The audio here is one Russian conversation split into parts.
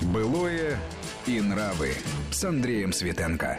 Былое и нравы с Андреем Светенко.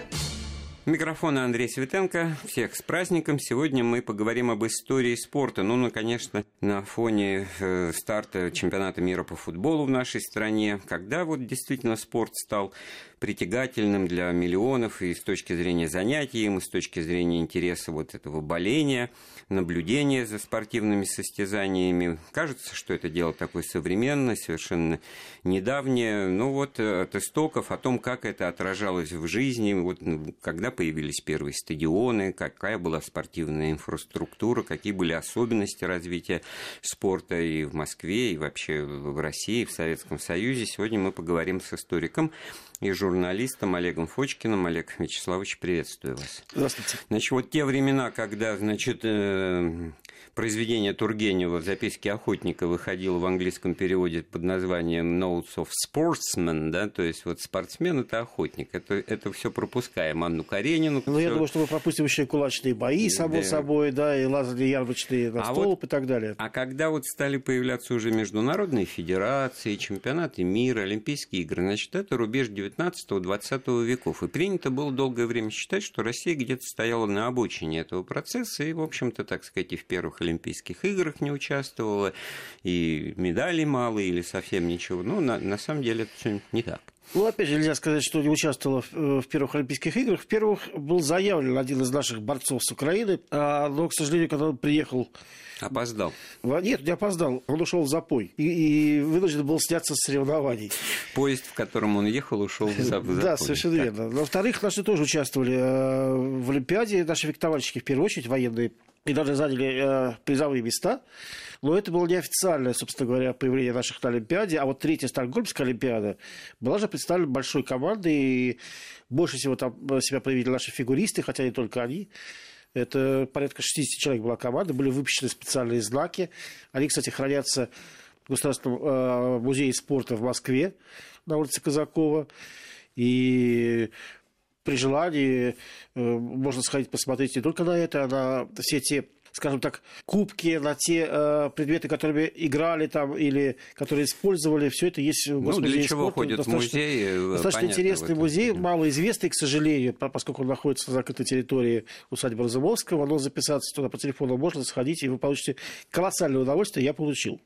Микрофон Андрей Светенко. Всех с праздником. Сегодня мы поговорим об истории спорта. Ну, ну конечно, на фоне э, старта чемпионата мира по футболу в нашей стране, когда вот действительно спорт стал притягательным для миллионов и с точки зрения занятий и с точки зрения интереса вот этого боления, наблюдения за спортивными состязаниями. Кажется, что это дело такое современное, совершенно недавнее. Ну вот э, от истоков о том, как это отражалось в жизни, вот когда появились первые стадионы, какая была спортивная инфраструктура, какие были особенности развития спорта и в Москве, и вообще в России, и в Советском Союзе. Сегодня мы поговорим с историком и журналистом Олегом Фочкиным. Олег Вячеславович, приветствую вас. Здравствуйте. Значит, вот те времена, когда, значит, э, произведение Тургенева в записке охотника выходило в английском переводе под названием Notes of Sportsman, да, то есть вот спортсмен это охотник. Это, это все пропускаем. Анну Каренину. Ну, я думаю, что мы пропустим еще и кулачные бои, само да. собой, да, и лазали ярмарочные на а столб вот, и так далее. А когда вот стали появляться уже международные федерации, чемпионаты мира, Олимпийские игры, значит, это рубеж 19-20 веков. И принято было долгое время считать, что Россия где-то стояла на обочине этого процесса и, в общем-то, так сказать, и в первых Олимпийских играх не участвовала, и медалей мало, или совсем ничего. Ну, на, на самом деле это все не так. Ну, опять же, нельзя сказать, что не участвовала в, в первых Олимпийских играх. В первых был заявлен один из наших борцов с Украины, а, но, к сожалению, когда он приехал Опоздал. Нет, не опоздал. Он ушел в запой. И, и вынужден был сняться с соревнований. Поезд, в котором он ехал, ушел в запой. Да, совершенно верно. Во-вторых, наши тоже участвовали э, в Олимпиаде. Наши фехтовальщики, в первую очередь, военные, и даже заняли э, призовые места. Но это было неофициальное, собственно говоря, появление наших на Олимпиаде. А вот третья Стокгольмская Олимпиада была же представлена большой командой. И больше всего там себя проявили наши фигуристы, хотя не только они. Это порядка 60 человек была команда, были выпущены специальные знаки. Они, кстати, хранятся в Государственном э, музее спорта в Москве на улице Казакова. И при желании э, можно сходить посмотреть не только на это, а на все те скажем так, кубки на те э, предметы, которыми играли там или которые использовали, все это есть в Ну, для чего спорта. ходят достаточно, в музей? Э, достаточно интересный музей, малоизвестный, к сожалению, поскольку он находится на закрытой территории усадьбы Разумовского, но записаться туда по телефону можно сходить, и вы получите колоссальное удовольствие, я получил.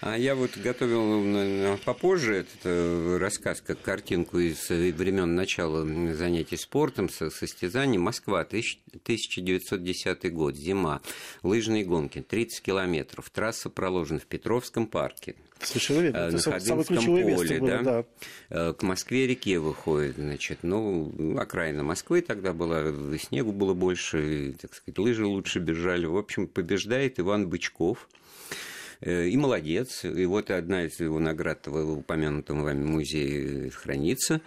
А я вот готовил попозже этот э, рассказ, как картинку из времен начала занятий спортом, состязаний. Москва, 1910 год, зима, лыжные гонки, 30 километров. Трасса проложена в Петровском парке. Совершенно верно. Э, на Ходынском поле, было, да? да. Э, к Москве-реке выходит, значит, ну, окраина Москвы тогда была, снегу было больше, так сказать, лыжи лучше бежали. В общем, побеждает Иван Бычков – и молодец. И вот одна из его наград в упомянутом вами музее хранится.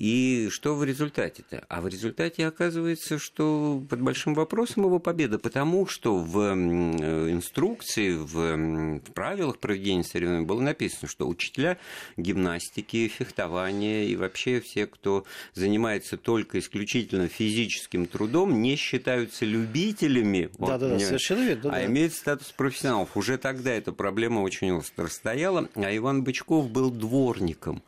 И что в результате-то? А в результате оказывается, что под большим вопросом его победа, потому что в э, инструкции, в правилах проведения соревнований было написано, что учителя гимнастики, фехтования и вообще все, кто занимается только исключительно физическим трудом, не считаются любителями, да, да, да, совершенно верно, а да. имеют статус профессионалов. Уже тогда эта проблема очень остро стояла, а Иван Бычков был дворником.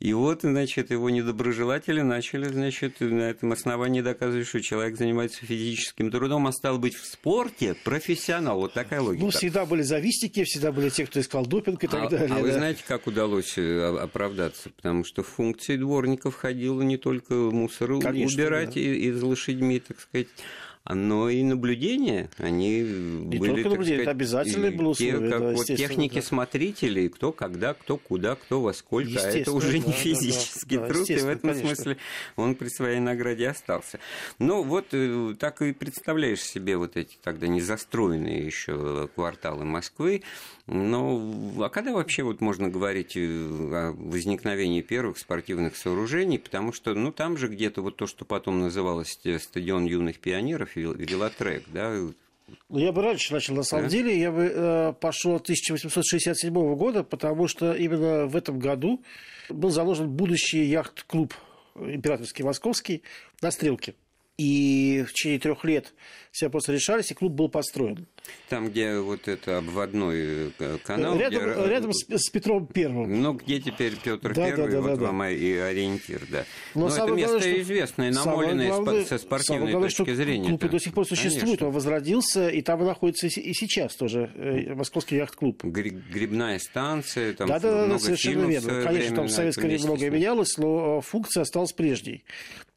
И вот, значит, его недоброжелатели начали, значит, на этом основании доказывать, что человек занимается физическим трудом, а стал быть в спорте профессионал. Вот такая логика. Ну, всегда были завистники, всегда были те, кто искал допинг и так а, далее. А да. вы знаете, как удалось э, оправдаться? Потому что в функции дворников ходило не только мусор Конечно, убирать да. и, и лошадьми, так сказать, но и наблюдения, они не были, только наблюдения, это обязательно было условие, те, как да, вот техники да. смотрителей, кто когда, кто куда, кто во сколько, а это уже да, не физический да, труд, и в этом конечно. смысле он при своей награде остался. Но вот э, так и представляешь себе вот эти тогда незастроенные еще кварталы Москвы, но а когда вообще вот можно говорить э, о возникновении первых спортивных сооружений, потому что ну там же где-то вот то, что потом называлось э, стадион юных пионеров, велотрек, да, ну, я бы раньше начал, на самом да? деле, я бы э, пошел 1867 года, потому что именно в этом году был заложен будущий яхт-клуб императорский московский на Стрелке. И в течение трех лет все вопросы решались, и клуб был построен. Там, где вот это обводной э, канал. Рядом, где... рядом с, с Петром Первым. Ну, где теперь Петр Да, Первый, да, да, вот да, да. вам и ориентир, да. Но Но, это место главное, известное, намоленное главное- со спортивной главное, точки зрения. Клуб до сих пор существует, Конечно. он возродился, и там находится и се- и сейчас тоже э, Московский яхт-клуб. Гри- Грибная станция, там Да, да, да, много совершенно фильмов в верно. Конечно, там в советское время многое менялось, но э, функция осталась прежней.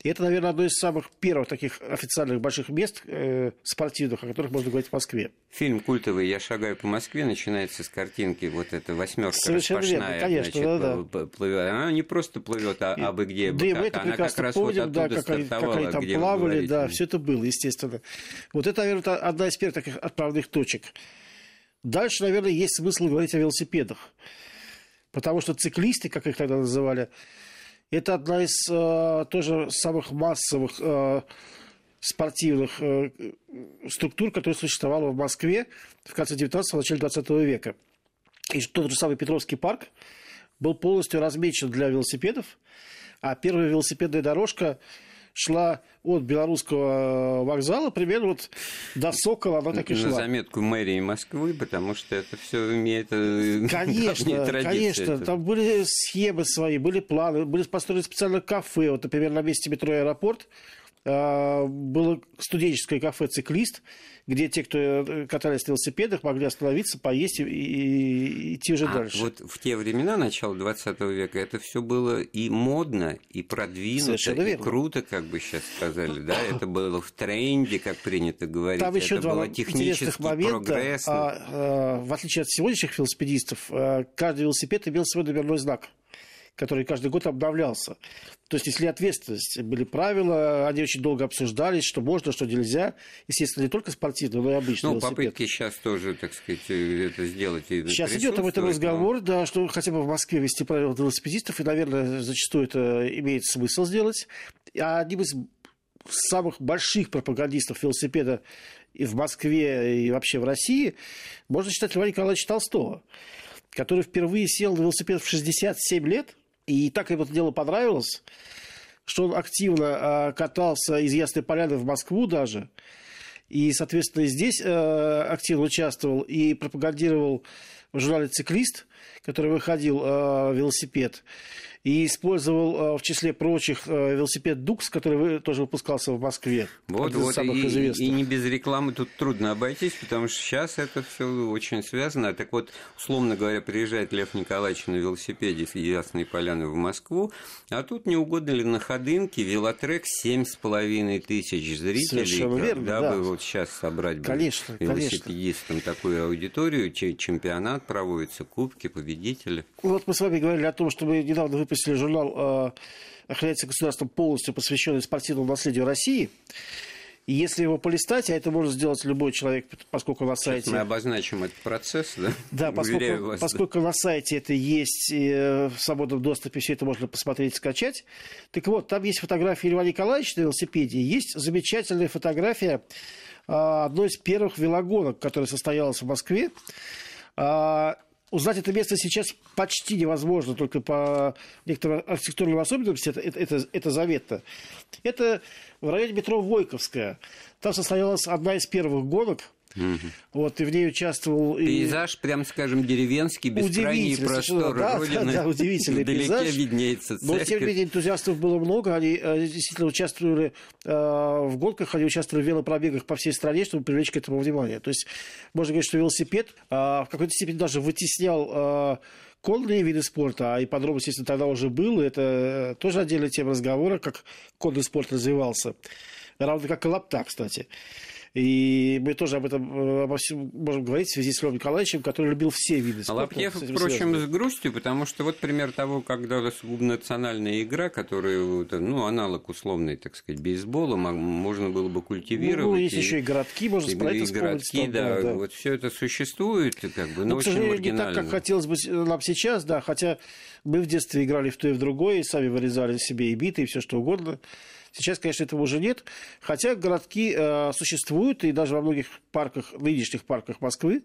И это, наверное, одно из самых первых таких официальных больших мест э, спортивных, о которых можно говорить в Москве. Фильм культовый «Я шагаю по Москве» начинается с картинки вот эта восьмерка Совершенно верно, распашная, конечно, значит, да-да. пл- пл- плывет. Она не просто плывет, а абы где бы Да, и мы как. это Она как прекрасно вот помним, да, оттуда как они, как они там плавали, да, все это было, естественно. Вот это, наверное, одна из первых таких отправных точек. Дальше, наверное, есть смысл говорить о велосипедах. Потому что циклисты, как их тогда называли, это одна из э, тоже самых массовых э, спортивных э, структур, которая существовала в Москве в конце 19-го, начале 20 века. И тот же самый Петровский парк был полностью размечен для велосипедов, а первая велосипедная дорожка шла от белорусского вокзала примерно вот до Сокола, она так и На шла. заметку мэрии Москвы, потому что это все имеет э, Конечно, конечно. Это- Там были схемы свои, были планы, были построены специально кафе. Вот, например, на месте метро «Аэропорт» было студенческое кафе «Циклист», где те, кто э, катались на велосипедах, могли остановиться, поесть и, и- идти уже А дальше. вот в те времена, начала 20 века, это все было и модно, и продвинуто, Совершенно и верно. круто, как бы сейчас сказали, да, это было в тренде, как принято говорить, Там еще это два было технический момента. прогресс. А, а, в отличие от сегодняшних велосипедистов, а, каждый велосипед имел свой номерной знак который каждый год обновлялся. То есть несли ответственность. Были правила, они очень долго обсуждались, что можно, что нельзя. Естественно, не только спортивный, но и обычный ну, велосипед. попытки сейчас тоже, так сказать, э, это сделать. и Сейчас идет об этом присутствуют, но- разговор, да, что хотя бы в Москве вести правила велосипедистов, и, наверное, зачастую это имеет смысл сделать. А одним из самых больших пропагандистов велосипеда и в Москве, и вообще в России, можно считать Льва Николаевича Толстого, который впервые сел на велосипед в 67 лет, и так ему это дело понравилось, что он активно а, катался из Ясной Поляны в Москву даже, и, соответственно, здесь э, активно участвовал и пропагандировал в журнале «Циклист», который выходил э, велосипед, и использовал э, в числе прочих э, велосипед «Дукс», который тоже выпускался в Москве. Вот, вот, самых и, известных. и не без рекламы тут трудно обойтись, потому что сейчас это все очень связано. Так вот, условно говоря, приезжает Лев Николаевич на велосипеде с Ясной Поляны в Москву, а тут не угодно ли на Ходынке велотрек семь с половиной тысяч зрителей, Совершенно верно, да. вот сейчас собрать бы Конечно, велосипедистам такую аудиторию, че- чемпионат проводится, кубки, победители. Вот мы с вами говорили о том, что мы недавно выпустили журнал э, «Охраняется государством полностью посвященный спортивному наследию России». И если его полистать, а это может сделать любой человек, поскольку на Сейчас сайте... мы обозначим этот процесс, да? Да, поскольку, вас, да. поскольку на сайте это есть э, в свободном доступе, все это можно посмотреть, скачать. Так вот, там есть фотография Льва Николаевича на велосипеде, есть замечательная фотография а, одной из первых велогонок, которая состоялась в Москве. Узнать это место сейчас почти невозможно, только по некоторым архитектурным особенностям это, это, это, заметно. Это в районе метро Войковская. Там состоялась одна из первых гонок. Вот, и в ней участвовал... и- Пейзаж, прям скажем, деревенский, бескрайние Удивительно, просторы да, да, Родины. да, удивительный Вдалеке пейзаж. виднеется Но, тем не церковь. менее, энтузиастов было много. Они э, действительно участвовали э, в гонках, они участвовали в велопробегах по всей стране, чтобы привлечь к этому внимание. То есть, можно говорить, что велосипед э, в какой-то степени даже вытеснял э, конные виды спорта, а ипподром, естественно, тогда уже был. и Это тоже отдельная тема разговора, как конный спорт развивался. Равно как и лапта, кстати. И мы тоже об этом э, обо всем можем говорить в связи с Львом Николаевичем, который любил все виды А спорта. Лапьев, с этим впрочем, связанные. с грустью, потому что вот пример того, когда национальная игра, которая, ну, аналог условный, так сказать, бейсбола, мо- можно было бы культивировать. Ну, есть и- еще и городки, можно и, про и городки, там, да, вот все это существует, как бы, но, Но, к очень сожалению, не так, как хотелось бы нам сейчас, да, хотя мы в детстве играли в то и в другое, и сами вырезали себе и биты, и все что угодно. Сейчас, конечно, этого уже нет, хотя городки э, существуют, и даже во многих парках, нынешних парках Москвы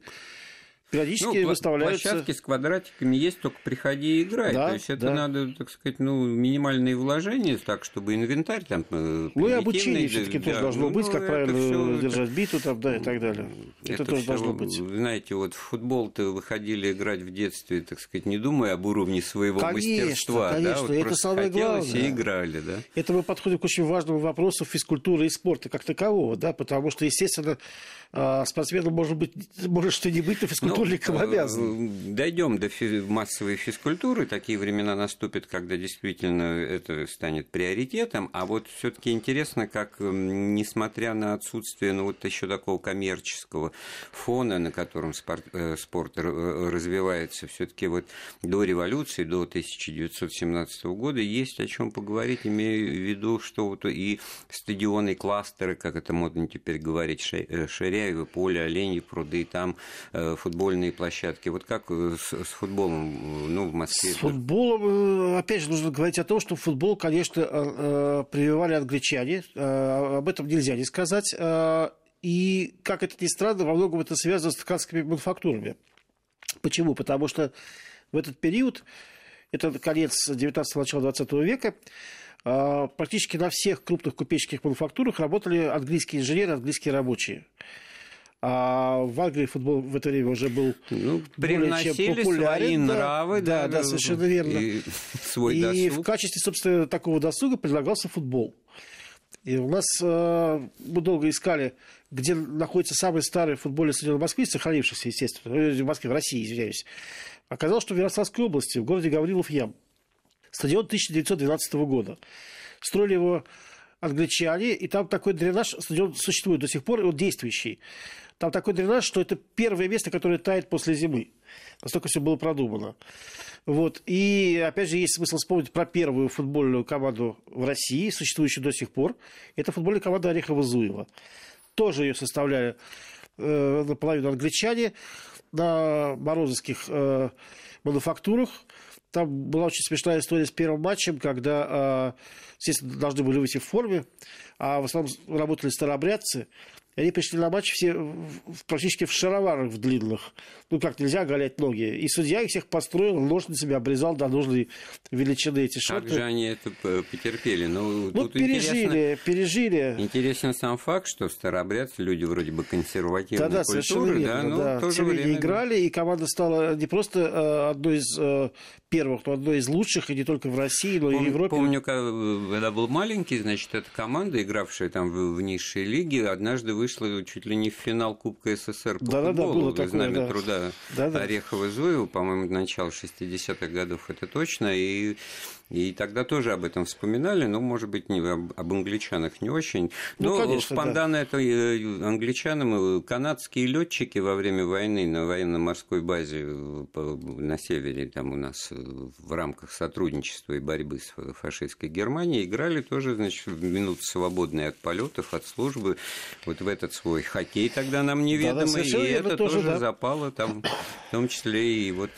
периодически ну, выставляются... Площадки с квадратиками есть, только приходи и играй. Да, То есть это да. надо, так сказать, ну, минимальные вложения, так, чтобы инвентарь там э, Ну и обучение да, все-таки да, тоже должно ну, быть, ну, как это правильно всё- держать биту там, да, и так далее. Это, тоже всё, должно быть. Знаете, вот в футбол-то выходили играть в детстве, так сказать, не думая об уровне своего Конечно, мастерства. да, конечно, вот это самое главное. и играли, да. Это мы подходим к очень важному вопросу физкультуры и спорта как такового, да, потому что, естественно, а, спортсменом может быть, может что не быть, но физкультурником Обязан. э, Дойдем до массовой физкультуры. Такие времена наступят, когда действительно это станет приоритетом. А вот все-таки интересно, как, несмотря на отсутствие ну, вот еще такого коммерческого фона, на котором спорт, э, спорт э, развивается, все-таки вот до революции, до 1917 года, есть о чем поговорить, имея в виду, что вот и стадионы, кластеры, как это модно теперь говорить, Ширяево, поле, Оленьи пруды, там э, футбольные площадки. Вот как э, с, с футболом, э, ну, в Москве? С футболом, э, опять же, нужно говорить о том, что футбол, конечно, прививали англичане. Об этом нельзя не сказать. И, как это ни странно, во многом это связано с ткацкими мануфактурами. Почему? Потому что в этот период, это конец 19-го, начало 20 века, практически на всех крупных купеческих мануфактурах работали английские инженеры, английские рабочие. А в Англии футбол в это время уже был Ну, более чем популярен, свои да. нравы. Да, да, совершенно верно. И свой и досуг. в качестве, собственно, такого досуга предлагался футбол. И у нас э, мы долго искали, где находится самый старый футбольный стадион в Москве, сохранившийся, естественно, э, в Москве, в России, извиняюсь. Оказалось, что в Ярославской области, в городе Гаврилов Ям. Стадион 1912 года. Строили его англичане, и там такой дренаж, стадион существует до сих пор, и он действующий. Там такой дренаж, что это первое место, которое тает после зимы. Настолько все было продумано. Вот. И, опять же, есть смысл вспомнить про первую футбольную команду в России, существующую до сих пор. Это футбольная команда Орехова-Зуева. Тоже ее составляли э, наполовину англичане на морозовских э, мануфактурах. Там была очень смешная история с первым матчем, когда, э, естественно, должны были выйти в форме, а в основном работали старообрядцы. Они пришли на матч все в- практически в шароварах в длинных. Ну, как нельзя оголять ноги. И судья их всех построил, ножницами обрезал до нужной величины эти Как шорты. же они это потерпели? Ну, Ну, пережили, пережили. Интересен сам факт, что старообрядцы, люди вроде бы консервативной Да-да, совершенно культуры, верно. да, но да. в то же Тем не менее время... играли, и команда стала не просто э, одной из э, первых, но одной из лучших, и не только в России, но и в Пом- Европе. Помню, когда когда был маленький, значит, эта команда, игравшая там в, в низшей лиге, однажды вышла чуть ли не в финал Кубка СССР по Да-да-да, футболу. было такое, Знамя да. труда Да-да. Орехова-Зуева, по-моему, начало 60-х годов, это точно. И, и тогда тоже об этом вспоминали, но, может быть, не об, об англичанах не очень. Ну, Но конечно, в пандан это э, англичанам э, канадские летчики во время войны на военно-морской базе э, на севере, там у нас э, в рамках сотрудничества и борьбы с фа- фашистской Германией играли тоже, значит, в минуты свободные от полетов, от службы, вот в этот свой хоккей тогда нам неведомый, совершенно и верно, это тоже, тоже да. запало там, в том числе и вот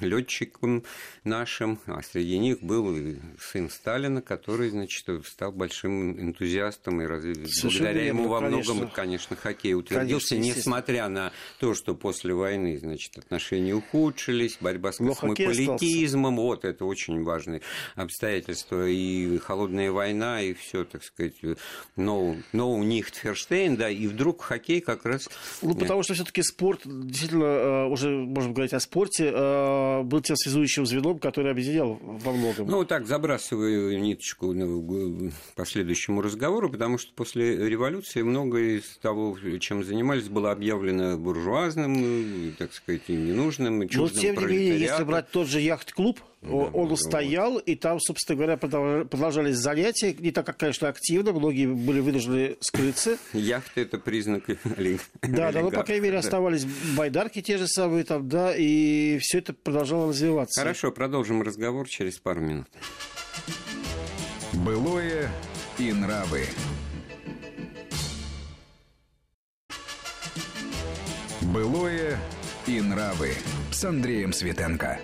летчикам нашим, а среди них был сын Сталина, который, значит, стал большим энтузиастом, и разве... Благодаря ему во конечно. многом, конечно, хоккей утвердился, Конечно, несмотря на то, что после войны, значит, отношения ухудшились, борьба с Но космополитизмом, вот это очень важные обстоятельства, и холодная война, и все, так сказать, no, no nicht Ферштейн, да, и вдруг хоккей как раз... Ну, потому что все-таки спорт, действительно, э, уже можем говорить о спорте, э, был тем связующим звеном, который объединял во многом. Ну, вот так забрасываю ниточку к последующему разговору, потому что после революции многое из того, чем занимались, было объявлено буржуазным, так сказать, и ненужным, и Но, чуждым тем не менее, если брать тот же яхт-клуб, о- он вот. стоял, и там, собственно говоря, продолж- продолжались занятия, не так, как, конечно, активно, многие были вынуждены скрыться. Яхта – это признак олиг- Да, да, ну, по крайней мере, олигарха, да. оставались байдарки те же самые там, да, и все это продолжало развиваться. Хорошо, продолжим разговор через пару минут. Былое и нравы. Былое и нравы с Андреем Светенко.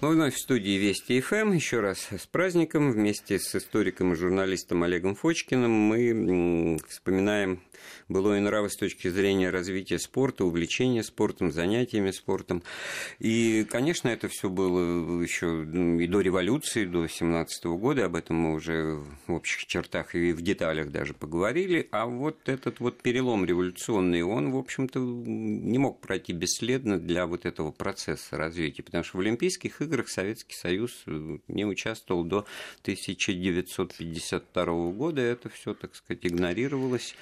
Мы вновь в студии Вести ФМ. Еще раз с праздником. Вместе с историком и журналистом Олегом Фочкиным мы вспоминаем было и нравы с точки зрения развития спорта, увлечения спортом, занятиями спортом. И, конечно, это все было еще и до революции, до 17 года, об этом мы уже в общих чертах и в деталях даже поговорили, а вот этот вот перелом революционный, он, в общем-то, не мог пройти бесследно для вот этого процесса развития, потому что в Олимпийских играх Советский Союз не участвовал до 1952 года, это все, так сказать, игнорировалось,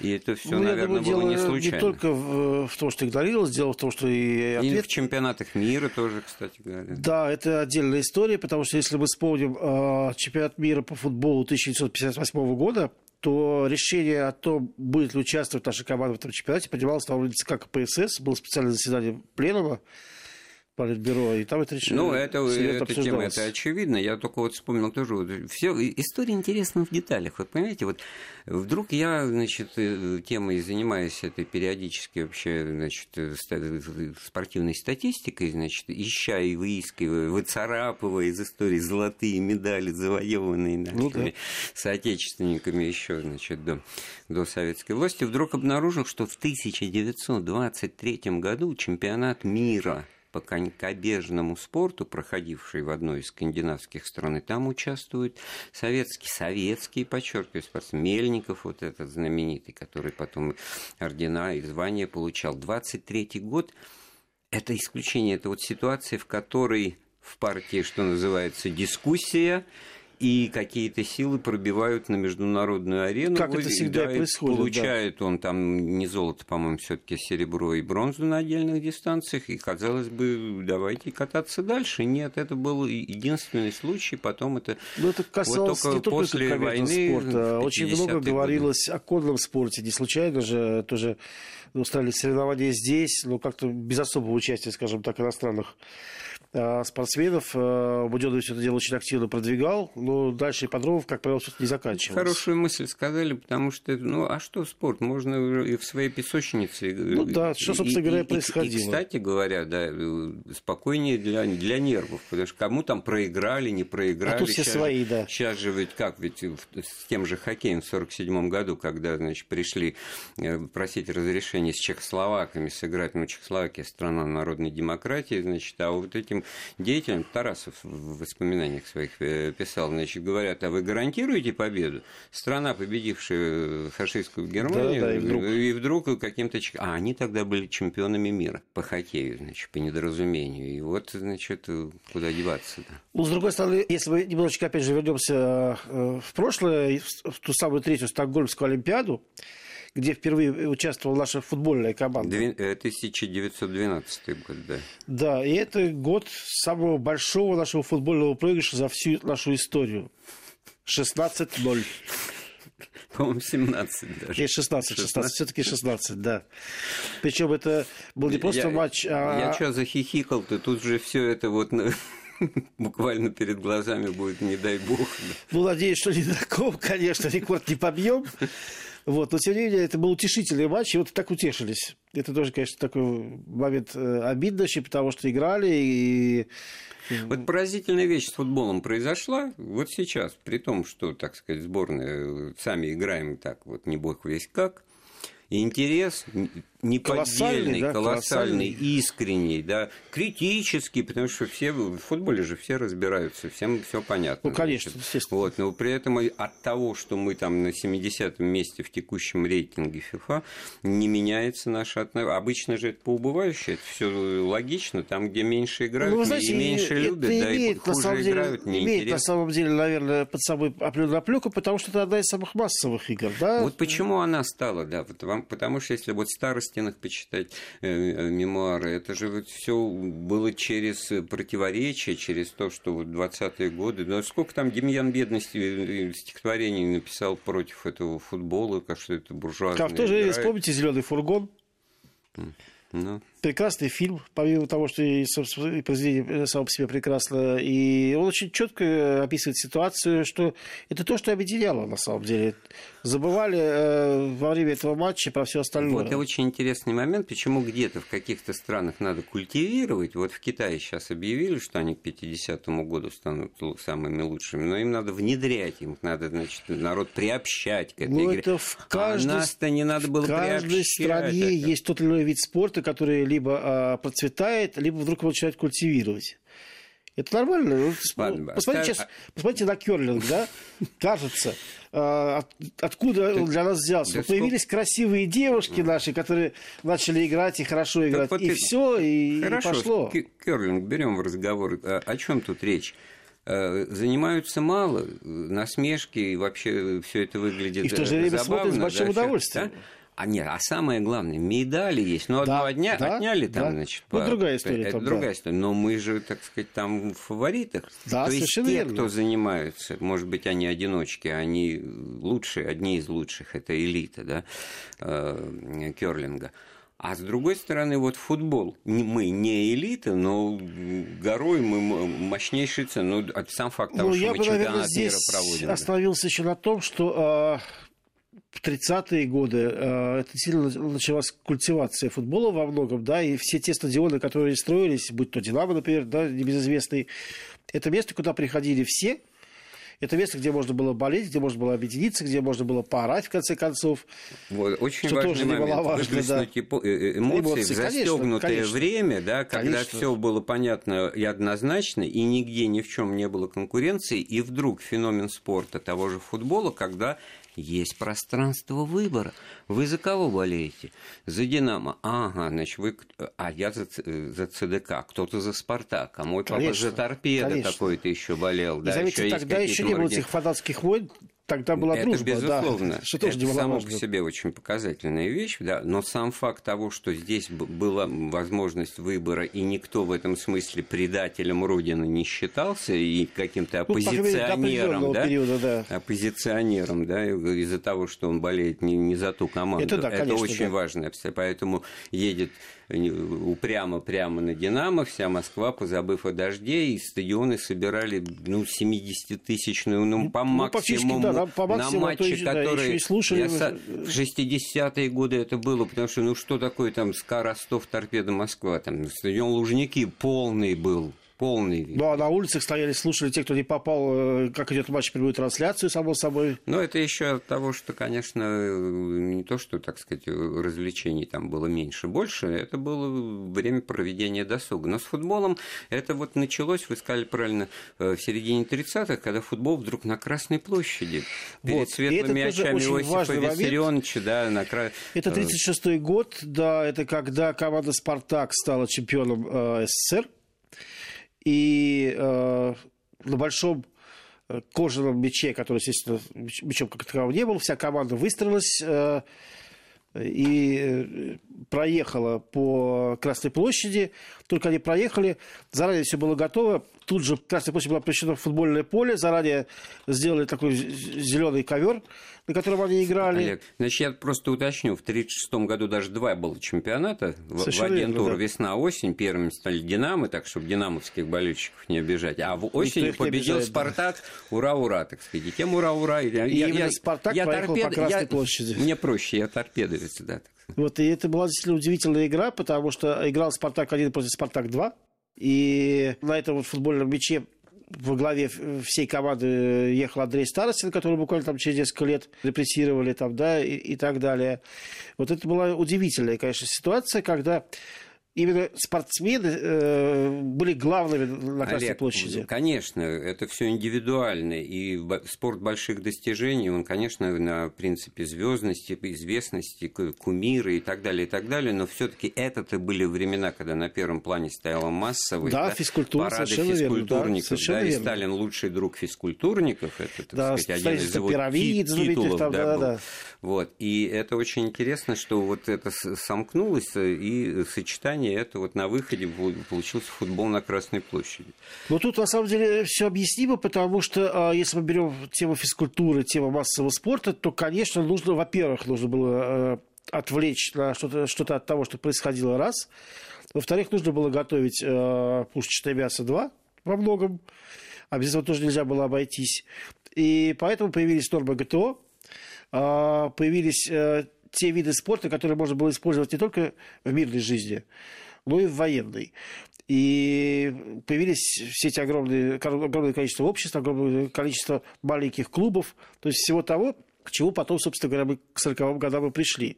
и это все, ну, наверное, думаю, было не случайно. Не только в, в том, что игнорировалось, дело в том, что и ответ... И в чемпионатах мира тоже, кстати говоря. Да, это отдельная история, потому что если мы вспомним э, чемпионат мира по футболу 1958 года, то решение о том, будет ли участвовать наша команда в этом чемпионате, принималось на улице как КПСС, было специальное заседание пленума, Политбюро, и там это решение. Ну, это, эта тема, это очевидно. Я только вот вспомнил тоже. Вот, все, история интересна в деталях. Вот понимаете, вот вдруг я, значит, э, темой занимаюсь этой периодически вообще, значит, э, спортивной статистикой, значит, ища и выискивая, выцарапывая из истории золотые медали, завоеванные нашими ну, да. соотечественниками еще, значит, до, до советской власти, вдруг обнаружил, что в 1923 году чемпионат мира по конькобежному спорту, проходивший в одной из скандинавских стран, и там участвуют советские, советские, подчеркиваю, спортсмены. Мельников, вот этот знаменитый, который потом ордена и звания получал. 23-й год – это исключение, это вот ситуация, в которой в партии, что называется, дискуссия, и какие-то силы пробивают на международную арену. Как это всегда да, происходит. Получает да. он там не золото, по-моему, все-таки серебро и бронзу на отдельных дистанциях. И казалось бы, давайте кататься дальше. Нет, это был единственный случай. Потом это, Но это касалось вот только не только после войны. Спорта. Очень много говорилось годы. о конном спорте. Не случайно же тоже устраивали соревнования здесь, но как-то без особого участия, скажем так, иностранных спортсменов. Э, Буденов все это дело очень активно продвигал, но дальше ипподромов, как правило, все-таки не заканчивалось. Хорошую мысль сказали, потому что, ну, а что спорт? Можно и в своей песочнице. Ну да, что, собственно и, говоря, и, происходило. И, и, кстати говоря, да, спокойнее для, для нервов, потому что кому там проиграли, не проиграли. А тут все сейчас, свои, да. Сейчас же ведь как, ведь с тем же хоккеем в 1947 году, когда, значит, пришли э, просить разрешения с чехословаками сыграть, ну, Чехословакия страна народной демократии, значит, а вот этим деятелям, Тарасов в воспоминаниях своих э, писал, значит, говорят, а вы гарантируете победу? Страна, победившая фашистскую Германию, да, да, и вдруг, и вдруг каким-то... А они тогда были чемпионами мира по хоккею, значит, по недоразумению. И вот, значит, куда деваться-то? Ну, с другой стороны, если мы немножечко, опять же, вернемся э, в прошлое, в ту самую третью Стокгольмскую Олимпиаду, где впервые участвовала наша футбольная команда. 1912 э, год, да. Да, и это год самого большого нашего футбольного проигрыша за всю нашу историю. 16-0. По-моему, 17 даже. И 16, 16, 16. все-таки 16, да. Причем это был не просто я, матч, а... Я что, захихикал, ты тут же все это вот буквально перед глазами будет, не дай бог. Ну, надеюсь, что не такого, конечно, рекорд не побьем. Вот. Но, тем не менее, это был утешительный матч, и вот так утешились. Это тоже, конечно, такой момент э, обидный, потому что играли, и вот поразительная вещь с футболом произошла вот сейчас, при том, что, так сказать, сборная э, сами играем так вот не бог весь как, интерес неподдельный, колоссальный, да, колоссальный, искренний, да, критический, потому что все в футболе же все разбираются, всем все понятно. Ну, конечно, значит. естественно. Вот, но при этом от того, что мы там на 70-м месте в текущем рейтинге FIFA, не меняется наше отношение. Обычно же это поубывающее, это все логично, там, где меньше играют, ну, знаете, и меньше любят, да, имеет, и хуже деле, играют, не имеет, на самом деле, наверное, под собой определенную оплеку, потому что это одна из самых массовых игр, да? Вот почему она стала, да, потому что если вот старость стенах почитать э, э, мемуары. Это же вот все было через противоречие, через то, что вот 20-е годы. Да сколько там Демьян Бедности э, стихотворений написал против этого футбола, как что это буржуазное. Как тоже, играет. вспомните «Зеленый фургон»? Ну, прекрасный фильм, помимо того, что и, и произведение само по себе прекрасно. И он очень четко описывает ситуацию, что это то, что объединяло на самом деле. Забывали э, во время этого матча про все остальное. Вот и очень интересный момент, почему где-то в каких-то странах надо культивировать. Вот в Китае сейчас объявили, что они к 50-му году станут самыми лучшими, но им надо внедрять, им надо, значит, народ приобщать к этой ну, игре. Это в каждой, а нас-то не надо было в каждой стране это. есть тот или иной вид спорта, который либо а, процветает, либо вдруг его начинают культивировать. Это нормально. Ну, Ладно, посмотрите, оставь... сейчас, посмотрите на керлинг, да? Кажется, а, от, откуда он для нас взялся. Да Появились сколько... красивые девушки наши, которые начали играть и хорошо играть. Вот и ты... все, и, Хорошо, и пошло. Керлинг берем в разговор. А, о чем тут речь? Э, занимаются мало, насмешки, и вообще все это выглядит И в то же время забавно, смотрят с большим да, удовольствием. Да? А нет, а самое главное, медали есть. Ну, одного да, дня да, отняли там, да. значит. Ну, по... другая история. Это там, другая да. история. Но мы же, так сказать, там в фаворитах. Да, То есть те, верно. кто занимаются, может быть, они одиночки, они лучшие, одни из лучших, это элита, да, э, керлинга. А с другой стороны, вот футбол. Мы не элита, но горой мы мощнейший цен. Ну, сам факт того, ну, что я мы бы, чемпионат наверное, мира здесь проводим. остановился еще на том, что в 30-е годы э, это сильно началась культивация футбола во многом, да, и все те стадионы, которые строились, будь то «Динамо», например, да, небезызвестный, это место, куда приходили все, это место, где можно было болеть, где можно было объединиться, где можно было поорать, в конце концов. Вот, очень что важный тоже момент. Да. Э, э, эмоции, эмоции в застегнутое конечно, время, да, когда все было понятно и однозначно, и нигде ни в чем не было конкуренции, и вдруг феномен спорта того же футбола, когда есть пространство выбора. Вы за кого болеете? За «Динамо». Ага, значит, вы... А я за, за ЦДК, кто-то за «Спартак», а мой конечно, папа за «Торпедо» такой-то еще болел. И да, заметьте, еще тогда еще не было этих фанатских войн, тогда была это дружба. безусловно. Да, что тоже это само по себе очень показательная вещь, да, но сам факт того, что здесь была возможность выбора, и никто в этом смысле предателем Родины не считался, и каким-то оппозиционером, ну, да, периода, да, оппозиционером, да, из-за того, что он болеет не, не за ту команду. Это, да, конечно, это очень да. важно, поэтому едет упрямо прямо на «Динамо», вся Москва, позабыв о дожде, и стадионы собирали ну, 70-тысячную, ну, по ну, максимуму, да, по максимуму, на матчи, да, которые... и слушали... Я, в 60-е годы это было, потому что, ну, что такое там СКА Ростов, Торпеда Москва, там стадион Лужники полный был, полный вид. Ну, а на улицах стояли, слушали те, кто не попал, э, как идет матч, прямую трансляцию, само собой. Ну, это еще от того, что, конечно, не то, что, так сказать, развлечений там было меньше, больше, это было время проведения досуга. Но с футболом это вот началось, вы сказали правильно, э, в середине 30-х, когда футбол вдруг на Красной площади, перед вот. светлыми очами Иосифа Виссарионовича, да, на кра... Это 36-й год, да, это когда команда «Спартак» стала чемпионом э, СССР, и э, на большом э, кожаном мяче, который, естественно, мячом как такового не было, вся команда выстроилась э, и э, проехала по Красной площади. Только они проехали, заранее все было готово. Тут же Красная площадь была превращена в футбольное поле, заранее сделали такой зеленый ковер на котором они играли. Олег, значит, я просто уточню, в 1936 году даже два было чемпионата, Совершенно в один тур да. весна-осень, первыми стали «Динамо», так, чтобы динамовских болельщиков не обижать, а в осенью победил обижает, «Спартак», ура-ура, так сказать, и тем ура-ура. И я, именно я, «Спартак» я проехал торпед... по Красной я... площади. Мне проще, я торпедовец, да. Вот, и это была действительно удивительная игра, потому что играл «Спартак-1» против «Спартак-2», и на этом вот футбольном мяче во главе всей команды ехал Андрей Старостин, который буквально там через несколько лет репрессировали там, да, и, и так далее. Вот это была удивительная, конечно, ситуация, когда именно спортсмены э, были главными на Красной Олег, площади. Конечно, это все индивидуально. И спорт больших достижений, он, конечно, на принципе звездности, известности, кумиры и так далее, и так далее. Но все-таки это-то были времена, когда на первом плане стояла массовость. Да, да физкультура, парады физкультурников. Верно, да, да, и Сталин лучший друг физкультурников. Это, так да, сказать, один из его пирамид, титулов. Там, да, да, был. да. Вот. И это очень интересно, что вот это сомкнулось, и сочетание плане это вот на выходе получился футбол на Красной площади. Ну, тут на самом деле все объяснимо, потому что а, если мы берем тему физкультуры, тему массового спорта, то, конечно, нужно, во-первых, нужно было э, отвлечь на что-то что от того, что происходило раз. Во-вторых, нужно было готовить э, пушечное мясо 2 во многом. А без этого тоже нельзя было обойтись. И поэтому появились нормы ГТО, э, появились те виды спорта, которые можно было использовать не только в мирной жизни, но и в военной. И появились все эти огромные, огромное количество обществ, огромное количество маленьких клубов, то есть всего того, к чему потом, собственно говоря, мы к 40-м годам и пришли.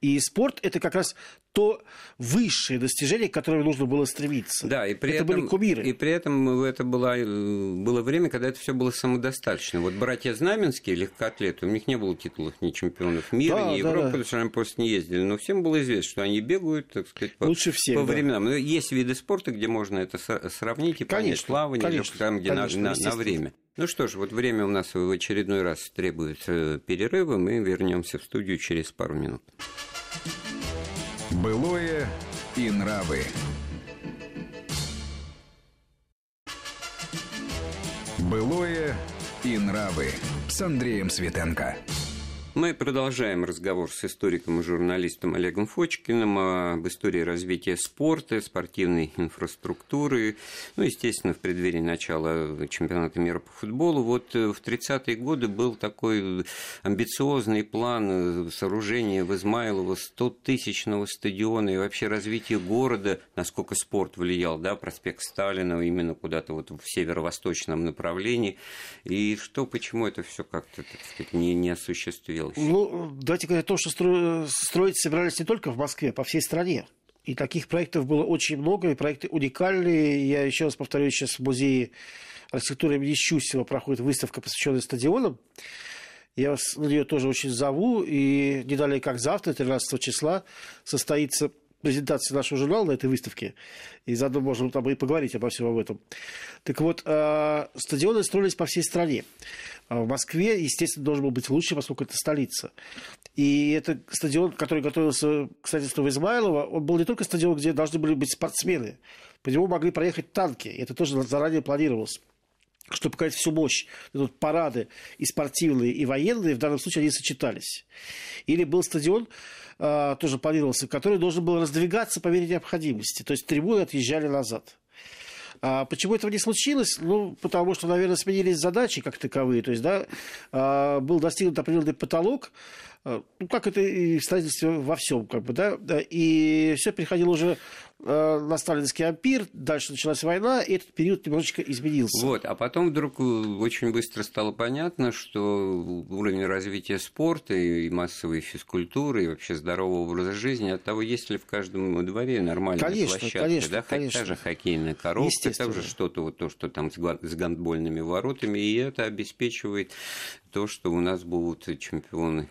И спорт – это как раз то высшее достижение, к которому нужно было стремиться. Да, и при это этом, были кумиры. И при этом это было, было время, когда это все было самодостаточно. Вот братья Знаменские, легкоатлеты, у них не было титулов ни чемпионов мира, Да, ни да, Европы, да. потому что они просто не ездили. Но всем было известно, что они бегают, так сказать, по, Лучше всех, по да. временам. Но есть виды спорта, где можно это сравнить и понять. Конечно, Плавание, или конечно, там, где на- конечно, на, на естественно. время. Ну что ж, вот время у нас в очередной раз требует э, перерыва. Мы вернемся в студию через пару минут. Былое и нравы. Былое и нравы с Андреем Светенко. Мы продолжаем разговор с историком и журналистом Олегом Фочкиным об истории развития спорта, спортивной инфраструктуры. Ну, естественно, в преддверии начала чемпионата мира по футболу. Вот э, в 30-е годы был такой амбициозный план э, сооружения в Измайлово 100-тысячного стадиона и вообще развития города, насколько спорт влиял, да, проспект Сталина именно куда-то вот в северо-восточном направлении. И что, почему это все как-то, не, не осуществилось? Ну, давайте говорить о том, что стро- строить собирались не только в Москве, а по всей стране. И таких проектов было очень много, и проекты уникальные. Я еще раз повторю, сейчас в музее архитектуры имени Щусева проходит выставка, посвященная стадионам. Я вас на нее тоже очень зову. И не далее, как завтра, 13 числа, состоится презентация нашего журнала на этой выставке. И заодно можем там и поговорить обо всем об этом. Так вот, э, стадионы строились по всей стране. А в Москве, естественно, должен был быть лучше, поскольку это столица. И это стадион, который готовился к строительству в Измайлово, он был не только стадион, где должны были быть спортсмены. По нему могли проехать танки. Это тоже заранее планировалось чтобы показать всю мощь. Тут парады и спортивные, и военные, в данном случае они сочетались. Или был стадион, а, тоже планировался, который должен был раздвигаться по мере необходимости. То есть трибуны отъезжали назад. А почему этого не случилось? Ну, потому что, наверное, сменились задачи как таковые. То есть, да, а, был достигнут определенный потолок, ну, как это и в строительстве во всем, как бы, да, и все переходило уже а, на сталинский ампир, дальше началась война, и этот период немножечко изменился. Вот, а потом вдруг э, очень быстро стало понятно, что уровень развития спорта и массовой физкультуры, и вообще здорового образа жизни от того, есть ли в каждом дворе нормальная Конечно, площадка, конечно, да, хоть та конечно. же хоккейная коробка, там же что-то вот то, что там с гандбольными воротами, и это обеспечивает то, что у нас будут чемпионы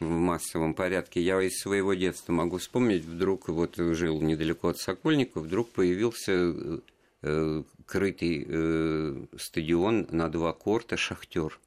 в массовом порядке. Я из своего детства могу вспомнить, вдруг вот жил недалеко от Сокольников, вдруг появился э, крытый э, стадион на два корта «Шахтер».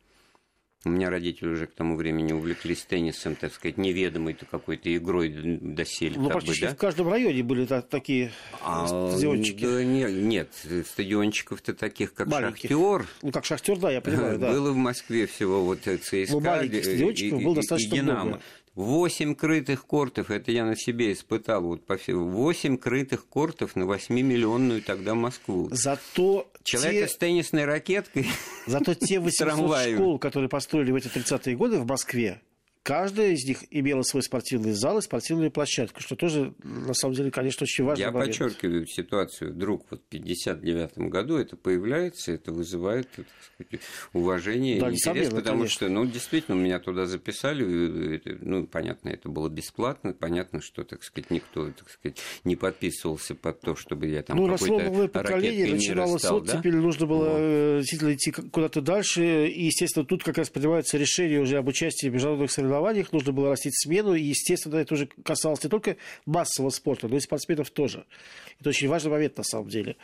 У меня родители уже к тому времени увлеклись теннисом, так сказать, неведомой какой-то игрой доселе. Ну, как бы, практически да? в каждом районе были та- такие А, стадиончики. да не- нет, стадиончиков-то таких, как Маленьких. «Шахтер», Ну, как шахтер, да, я понимаю, да. было в Москве всего вот э, ЦСКА Ну, маленьких и- и- и «Динамо». много. Восемь крытых кортов, это я на себе испытал, вот по всему. Восемь крытых кортов на 8-миллионную тогда Москву. Зато Человека те, с теннисной ракеткой, зато те 800 трамваем. школ, которые построили в эти 30-е годы в Москве, каждая из них имела свой спортивный зал и спортивную площадку, что тоже, на самом деле, конечно, очень важный Я момент. подчеркиваю ситуацию. Вдруг вот в 59 году это появляется, это вызывает сказать, уважение Да, и интерес, потому конечно. что, ну, действительно, меня туда записали, ну, понятно, это было бесплатно, понятно, что, так сказать, никто, так сказать, не подписывался под то, чтобы я там ну, росло новое поколение, начиналось стал, вот, да? теперь нужно было Вот. э, действительно идти куда-то дальше. И, естественно, тут как раз принимается решение уже об участии в международных соревнованиях. Нужно было растить смену. И, естественно, это уже касалось не только массового спорта, но и спортсменов тоже. Это очень важный момент на самом деле.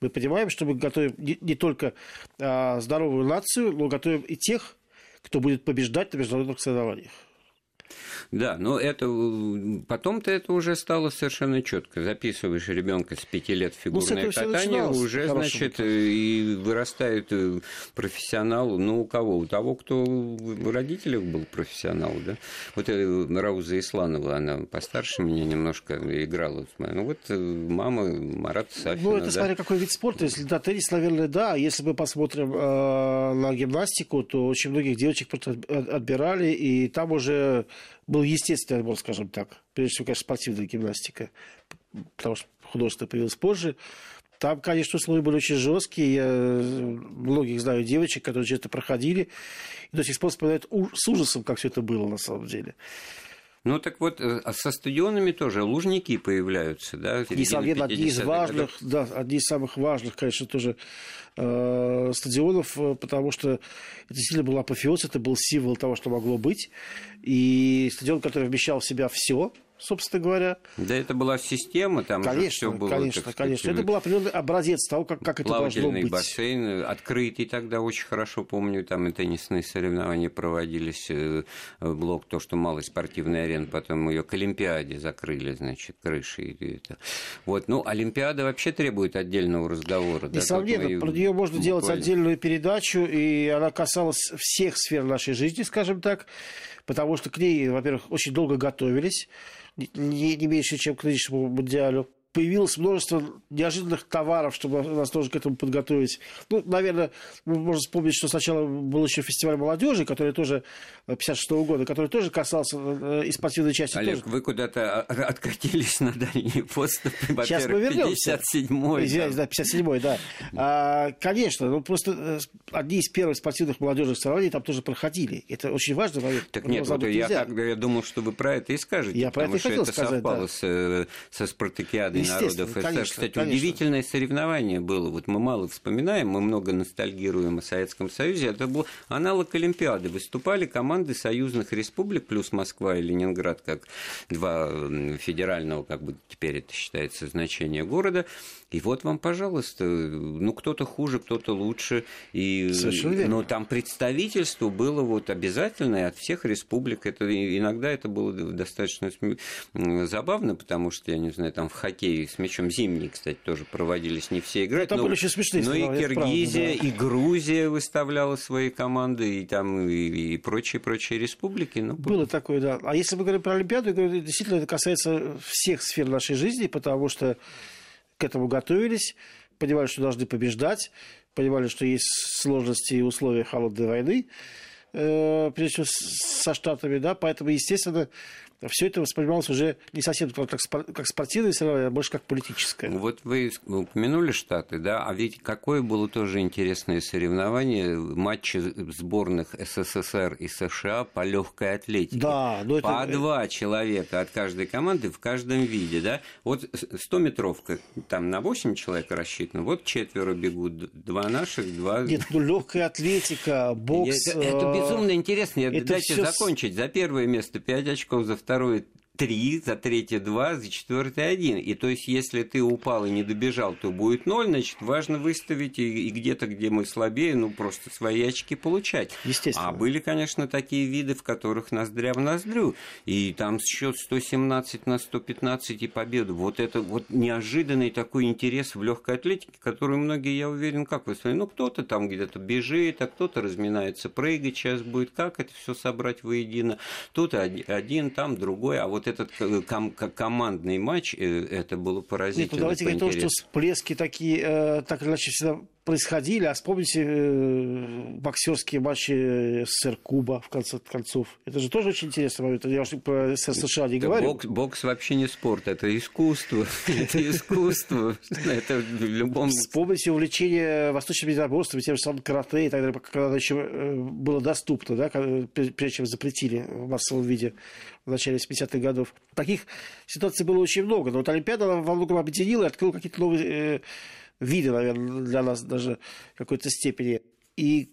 Мы понимаем, что мы готовим не, не только а, здоровую нацию, но готовим и тех, кто будет побеждать на международных соревнованиях. Да, но это потом-то это уже стало совершенно четко. Записываешь ребенка с пяти лет в ну, фигурное ну, катание, уже, значит, и вырастает э, профессионал. Ну, у кого? У того, кто в родителях был профессионал, да? Вот э, Рауза Исланова, она постарше меня немножко играла. Ну, вот э, мама Марат Сафина. Ну, это да? смотря какой вид спорта. Если да, теннис, наверное, да. Если мы посмотрим э, на гимнастику, то очень многих девочек отбирали, и там уже был естественный отбор, скажем так. Прежде всего, конечно, спортивная гимнастика, потому что художественная появилась позже. Там, конечно, условия были очень жесткие. Я многих знаю девочек, которые это проходили. И до сих пор вспоминают с ужасом, как все это было на самом деле. Ну так вот, э, а со стадионами тоже лужники появляются, да? Несомненно, одни из важных, годов. да, одни из самых важных, конечно, тоже э, стадионов, э, потому что это действительно был апофеоз, это был символ того, что могло быть. И стадион, который вмещал в себя все, собственно говоря. Да, это была система, там конечно, все было. Конечно, так конечно. Это был определенный образец того, как, как это должно быть. бассейн, открытый тогда очень хорошо помню, там и теннисные соревнования проводились, э, блок, то, что малый спортивный арена, потом ее к Олимпиаде закрыли, значит, крыши. Это. Вот, ну, Олимпиада вообще требует отдельного разговора. Несомненно, да, про нее можно буквально... делать отдельную передачу, и она касалась всех сфер нашей жизни, скажем так, потому что к ней, во-первых, очень долго готовились, не, не меньше, чем к нынешнему мундиалю появилось множество неожиданных товаров, чтобы нас тоже к этому подготовить. Ну, наверное, можно вспомнить, что сначала был еще фестиваль молодежи, который тоже 56 -го года, который тоже касался э, и спортивной части. Олег, тоже. вы куда-то откатились на дальние подступы. Сейчас мы вернемся. 57-й. Извиняюсь, да, 57-й, да. А, конечно, ну просто э, одни из первых спортивных молодежных соревнований там тоже проходили. Это очень важно. Момент. Так нет, вот я, я думал, что вы про это и скажете. Я про это и хотел сказать, да. с, э, со спартакиадой народов СССР. Конечно, Кстати, конечно. удивительное соревнование было. Вот мы мало вспоминаем, мы много ностальгируем о Советском Союзе. Это был аналог Олимпиады. Выступали команды союзных республик, плюс Москва и Ленинград, как два федерального, как бы теперь это считается, значения города. И вот вам, пожалуйста, ну кто-то хуже, кто-то лучше. И, но там представительство было вот обязательное от всех республик. Это, иногда это было достаточно забавно, потому что, я не знаю, там в с мячом зимние, кстати, тоже проводились не все игры. Там но, были еще смешные Но слова, и Киргизия, правда, да. и Грузия выставляла свои команды, и там и, прочие-прочие республики. Ну, было. такое, да. А если мы говорим про Олимпиаду, действительно это касается всех сфер нашей жизни, потому что к этому готовились, понимали, что должны побеждать, понимали, что есть сложности и условия холодной войны, э, прежде всего со Штатами, да, поэтому, естественно, все это воспринималось уже не совсем как, как спортивное соревнование, а больше как политическое. Вот вы упомянули Штаты, да, а ведь какое было тоже интересное соревнование, матчи сборных СССР и США по легкой атлетике. Да, но это... По два человека от каждой команды в каждом виде, да. Вот 100-метровка, там на 8 человек рассчитано, вот четверо бегут, два наших, два... Нет, ну легкая атлетика, бокс... Это, это безумно интересно, это дайте все... закончить. За первое место 5 очков, за второе второй три, за третье два, за четвертое один. И то есть, если ты упал и не добежал, то будет ноль, значит, важно выставить и, и где-то, где мы слабее, ну, просто свои очки получать. Естественно. А были, конечно, такие виды, в которых ноздря в ноздрю. И там счет 117 на 115 и победу. Вот это вот неожиданный такой интерес в легкой атлетике, который многие, я уверен, как вы сказали, ну, кто-то там где-то бежит, а кто-то разминается, прыгать сейчас будет, как это все собрать воедино. Тут один, там другой, а вот вот этот э, ком- командный матч, э, это было поразительно. Нет, ну давайте говорить о том, что всплески такие, э, так или иначе, всегда происходили. А вспомните э, боксерские матчи СССР Куба, в конце концов. Это же тоже очень интересный момент. Я уже про СССР США не говорю. Бокс, бокс вообще не спорт, это искусство. Это искусство. Это в любом... Вспомните увлечение восточным единоборством, тем же самым карате и так далее, когда еще э, было доступно, да, прежде чем запретили в массовом виде в начале 70-х годов. Таких ситуаций было очень много. Но вот Олимпиада во многом объединила и открыла какие-то новые э, виды, наверное, для нас даже в какой-то степени. И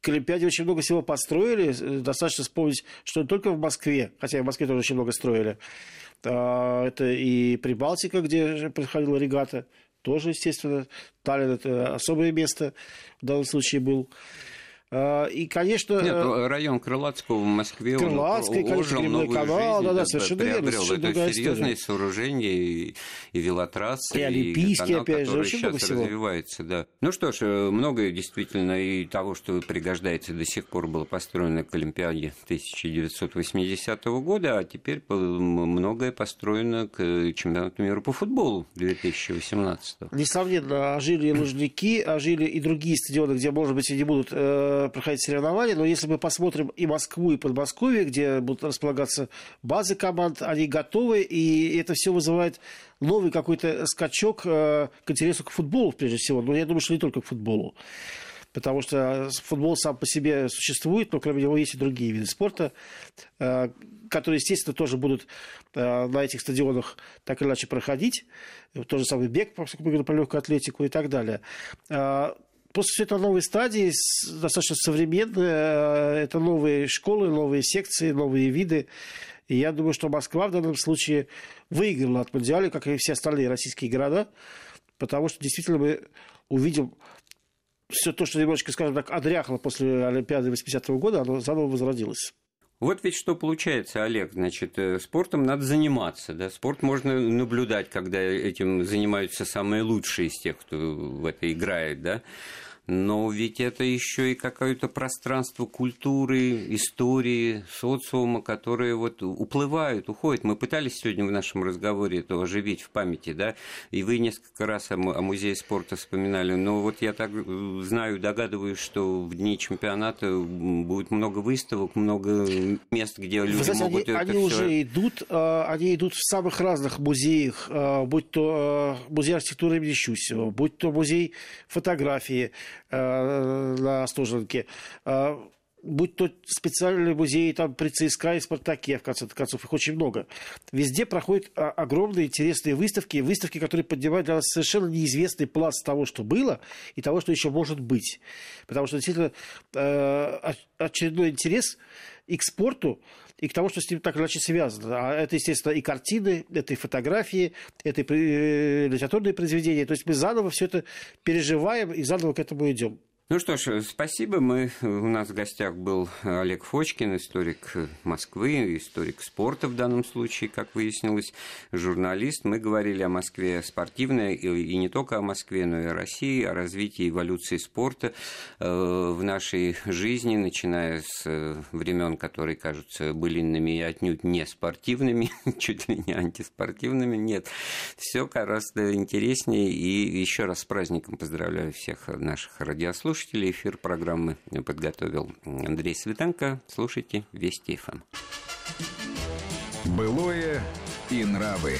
к Олимпиаде очень много всего построили. Достаточно вспомнить, что не только в Москве, хотя и в Москве тоже очень много строили. А, это и Прибалтика, где проходила регата, тоже, естественно. Таллин – это особое место в данном случае был. А, и, конечно... Нет, э, район Крылатского в Москве, Крылатский, он ожил новую канал, жизнь, да, да, совершенно верно, приобрел. Это серьезные история. сооружения, и, и велотрассы, и, олимпийские, и канал, опять же, очень много всего. развивается. Да. Ну что ж, э, многое действительно и того, что пригождается до сих пор, было построено к Олимпиаде 1980 года, а теперь многое построено к чемпионату мира по футболу 2018. Несомненно, ожили Лужники, ожили и другие стадионы, где, может быть, и не будут э, проходить соревнования, но если мы посмотрим и Москву, и Подмосковье, где будут располагаться базы команд, они готовы, и это все вызывает новый какой-то скачок э, к интересу к футболу, прежде всего. Но я думаю, что не только к футболу. Потому что футбол сам по себе существует, но кроме него есть и другие виды спорта, э, которые, естественно, тоже будут э, на этих стадионах так или иначе проходить. Тот же самый бег, поскольку мы говорим про легкую атлетику и так далее. Просто все это новые стадии, достаточно современные. Э, это новые школы, новые секции, новые виды. И я думаю, что Москва в данном случае выиграла от Мундиаля, как и все остальные российские города, потому что действительно мы увидим все то, что немножечко, скажем так, одряхло после Олимпиады 80-го года, оно заново возродилось. Вот ведь что получается, Олег. Значит, э, спортом надо заниматься. Да? Спорт можно наблюдать, когда этим занимаются самые лучшие из тех, кто в это играет. Да? Но ведь это еще и какое-то пространство культуры, истории, социума, которые вот уплывают, уходят. Мы пытались сегодня в нашем разговоре это оживить в памяти, да, и вы несколько раз о, музее спорта вспоминали, но вот я так э, знаю, догадываюсь, что в дни чемпионата будет много выставок, много мест, где люди знаете, могут они, это они всё... уже идут, э, они идут в самых разных музеях, э, будь то музей архитектуры имени Щусева, будь то музей фотографии, на Остоженке, э, будь то специальные музеи там при ЦСКА и Спартаке, в конце концов, их очень много. Везде проходят а, огромные интересные выставки, выставки, которые поднимают для нас совершенно неизвестный пласт того, что было, и того, что еще может быть. Потому что действительно э, очередной интерес и к спорту, и к тому, что с ним так или иначе связано. А это, естественно, и картины, это и фотографии, это и э, литературные произведения. То есть мы заново все это переживаем и заново к этому идем. Ну что ж, спасибо. Мы, у нас в гостях был Олег Фочкин, историк Москвы, историк спорта в данном случае, как выяснилось, журналист. Мы говорили о Москве спортивной, и не только о Москве, но и о России, о развитии эволюции спорта э, в нашей жизни, начиная с э, времен, которые кажутся былинными и отнюдь не спортивными, чуть ли не антиспортивными. Нет, все гораздо интереснее. И еще раз с праздником поздравляю всех наших радиослушателей слушателей. Эфир программы подготовил Андрей Светенко. Слушайте Вести ФМ. Былое и нравы.